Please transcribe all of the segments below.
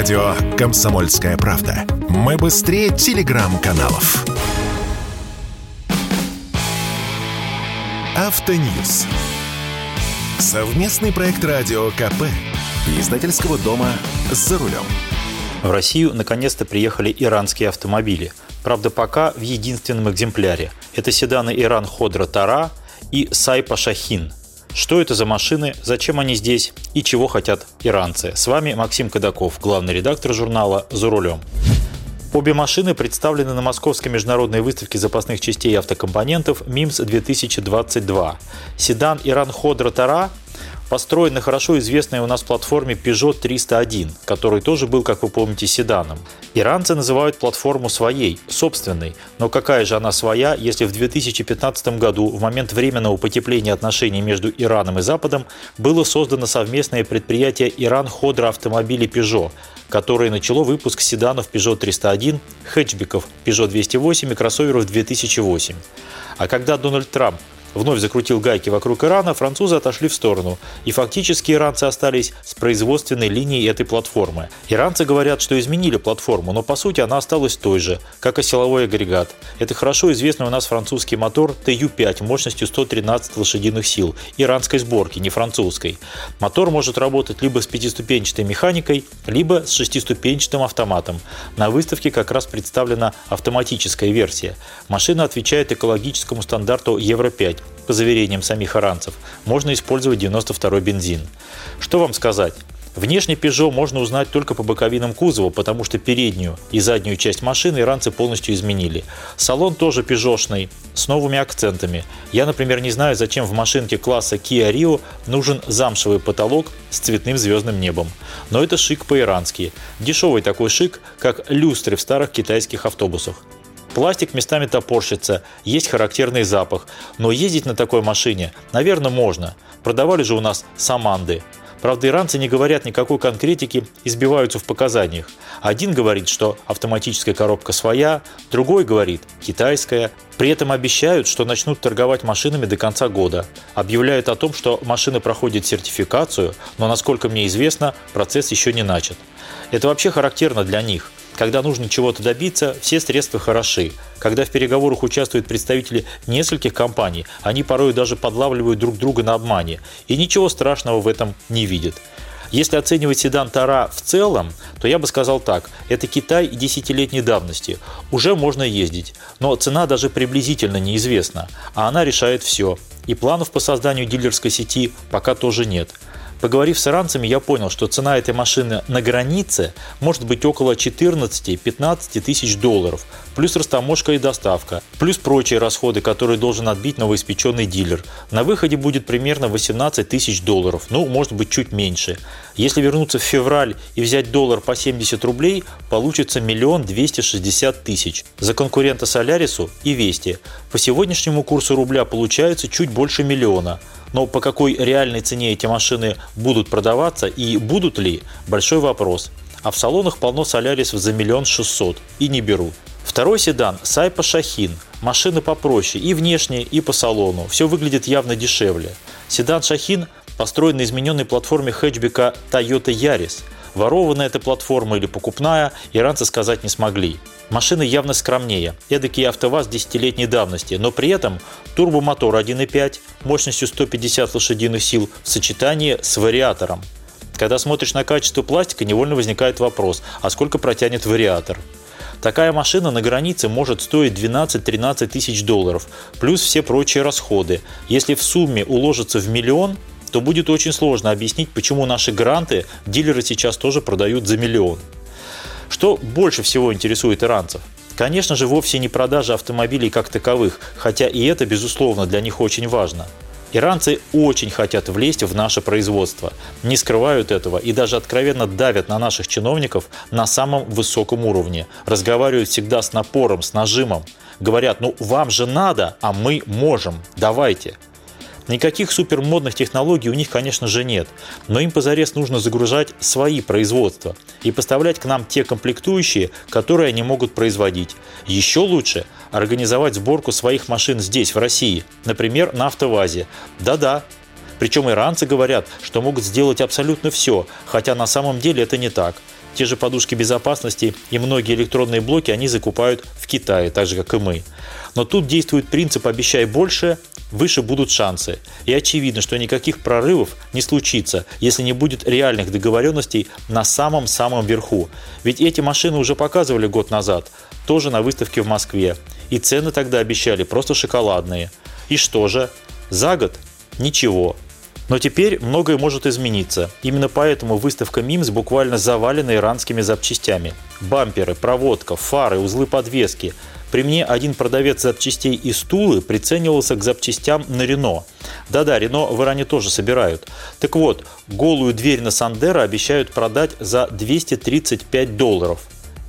Радио «Комсомольская правда». Мы быстрее телеграм-каналов. Автоньюз. Совместный проект радио КП. Издательского дома «За рулем». В Россию наконец-то приехали иранские автомобили. Правда, пока в единственном экземпляре. Это седаны Иран Ходра Тара и Сайпа Шахин – что это за машины, зачем они здесь и чего хотят иранцы. С вами Максим Кадаков, главный редактор журнала «За рулем». Обе машины представлены на Московской международной выставке запасных частей и автокомпонентов МИМС-2022. Седан «Иран Ходра Тара» построен хорошо известной у нас платформе Peugeot 301, который тоже был, как вы помните, седаном. Иранцы называют платформу своей, собственной. Но какая же она своя, если в 2015 году, в момент временного потепления отношений между Ираном и Западом, было создано совместное предприятие «Иран Ходра автомобили Peugeot», которое начало выпуск седанов Peugeot 301, хэтчбеков Peugeot 208 и кроссоверов 2008. А когда Дональд Трамп вновь закрутил гайки вокруг Ирана, французы отошли в сторону, и фактически иранцы остались с производственной линией этой платформы. Иранцы говорят, что изменили платформу, но по сути она осталась той же, как и силовой агрегат. Это хорошо известный у нас французский мотор TU-5 мощностью 113 лошадиных сил, иранской сборки, не французской. Мотор может работать либо с пятиступенчатой механикой, либо с шестиступенчатым автоматом. На выставке как раз представлена автоматическая версия. Машина отвечает экологическому стандарту Евро-5, по заверениям самих иранцев, можно использовать 92 бензин. Что вам сказать? Внешне Peugeot можно узнать только по боковинам кузова, потому что переднюю и заднюю часть машины иранцы полностью изменили. Салон тоже пежошный, с новыми акцентами. Я, например, не знаю, зачем в машинке класса Kia Rio нужен замшевый потолок с цветным звездным небом. Но это шик по-ирански. Дешевый такой шик, как люстры в старых китайских автобусах. Пластик местами топорщится, есть характерный запах. Но ездить на такой машине, наверное, можно. Продавали же у нас саманды. Правда, иранцы не говорят никакой конкретики и сбиваются в показаниях. Один говорит, что автоматическая коробка своя, другой говорит – китайская. При этом обещают, что начнут торговать машинами до конца года. Объявляют о том, что машина проходит сертификацию, но, насколько мне известно, процесс еще не начат. Это вообще характерно для них – когда нужно чего-то добиться, все средства хороши. Когда в переговорах участвуют представители нескольких компаний, они порой даже подлавливают друг друга на обмане. И ничего страшного в этом не видят. Если оценивать седан Тара в целом, то я бы сказал так. Это Китай десятилетней давности. Уже можно ездить. Но цена даже приблизительно неизвестна. А она решает все. И планов по созданию дилерской сети пока тоже нет. Поговорив с иранцами, я понял, что цена этой машины на границе может быть около 14-15 тысяч долларов, плюс растаможка и доставка, плюс прочие расходы, которые должен отбить новоиспеченный дилер. На выходе будет примерно 18 тысяч долларов, ну, может быть, чуть меньше. Если вернуться в февраль и взять доллар по 70 рублей, получится миллион 260 тысяч. За конкурента Солярису и Вести. По сегодняшнему курсу рубля получается чуть больше миллиона. Но по какой реальной цене эти машины будут продаваться и будут ли – большой вопрос. А в салонах полно солярисов за миллион шестьсот и не берут. Второй седан – Сайпа Шахин. Машина попроще и внешне, и по салону. Все выглядит явно дешевле. Седан Шахин построен на измененной платформе хэтчбека Toyota Yaris. Ворованная эта платформа или покупная, иранцы сказать не смогли. Машина явно скромнее, эдакий АвтоВАЗ десятилетней давности, но при этом турбомотор 1.5 мощностью 150 лошадиных сил в сочетании с вариатором. Когда смотришь на качество пластика, невольно возникает вопрос, а сколько протянет вариатор? Такая машина на границе может стоить 12-13 тысяч долларов, плюс все прочие расходы. Если в сумме уложится в миллион, то будет очень сложно объяснить, почему наши гранты дилеры сейчас тоже продают за миллион. Что больше всего интересует иранцев? Конечно же, вовсе не продажа автомобилей как таковых, хотя и это, безусловно, для них очень важно. Иранцы очень хотят влезть в наше производство, не скрывают этого и даже откровенно давят на наших чиновников на самом высоком уровне. Разговаривают всегда с напором, с нажимом. Говорят, ну вам же надо, а мы можем, давайте. Никаких супермодных технологий у них, конечно же, нет, но им позарез нужно загружать свои производства и поставлять к нам те комплектующие, которые они могут производить. Еще лучше организовать сборку своих машин здесь, в России, например, на АвтоВАЗе. Да-да, причем иранцы говорят, что могут сделать абсолютно все, хотя на самом деле это не так. те же подушки безопасности и многие электронные блоки они закупают в Китае, так же как и мы. Но тут действует принцип «обещай больше, выше будут шансы. И очевидно, что никаких прорывов не случится, если не будет реальных договоренностей на самом-самом верху. Ведь эти машины уже показывали год назад, тоже на выставке в Москве. И цены тогда обещали просто шоколадные. И что же? За год? Ничего. Но теперь многое может измениться. Именно поэтому выставка МИМС буквально завалена иранскими запчастями. Бамперы, проводка, фары, узлы подвески. При мне один продавец запчастей из Тулы приценивался к запчастям на Рено. Да-да, Рено в Иране тоже собирают. Так вот, голую дверь на Сандера обещают продать за 235 долларов.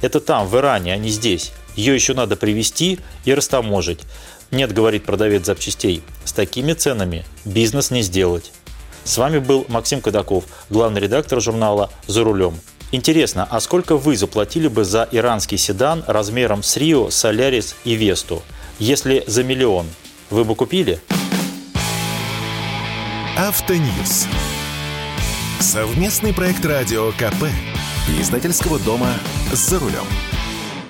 Это там, в Иране, а не здесь. Ее еще надо привезти и растаможить. Нет, говорит продавец запчастей, с такими ценами бизнес не сделать. С вами был Максим Кадаков, главный редактор журнала «За рулем». Интересно, а сколько вы заплатили бы за иранский седан размером с Рио, Солярис и Весту? Если за миллион, вы бы купили? Автоньюз. Совместный проект радио КП. Издательского дома «За рулем».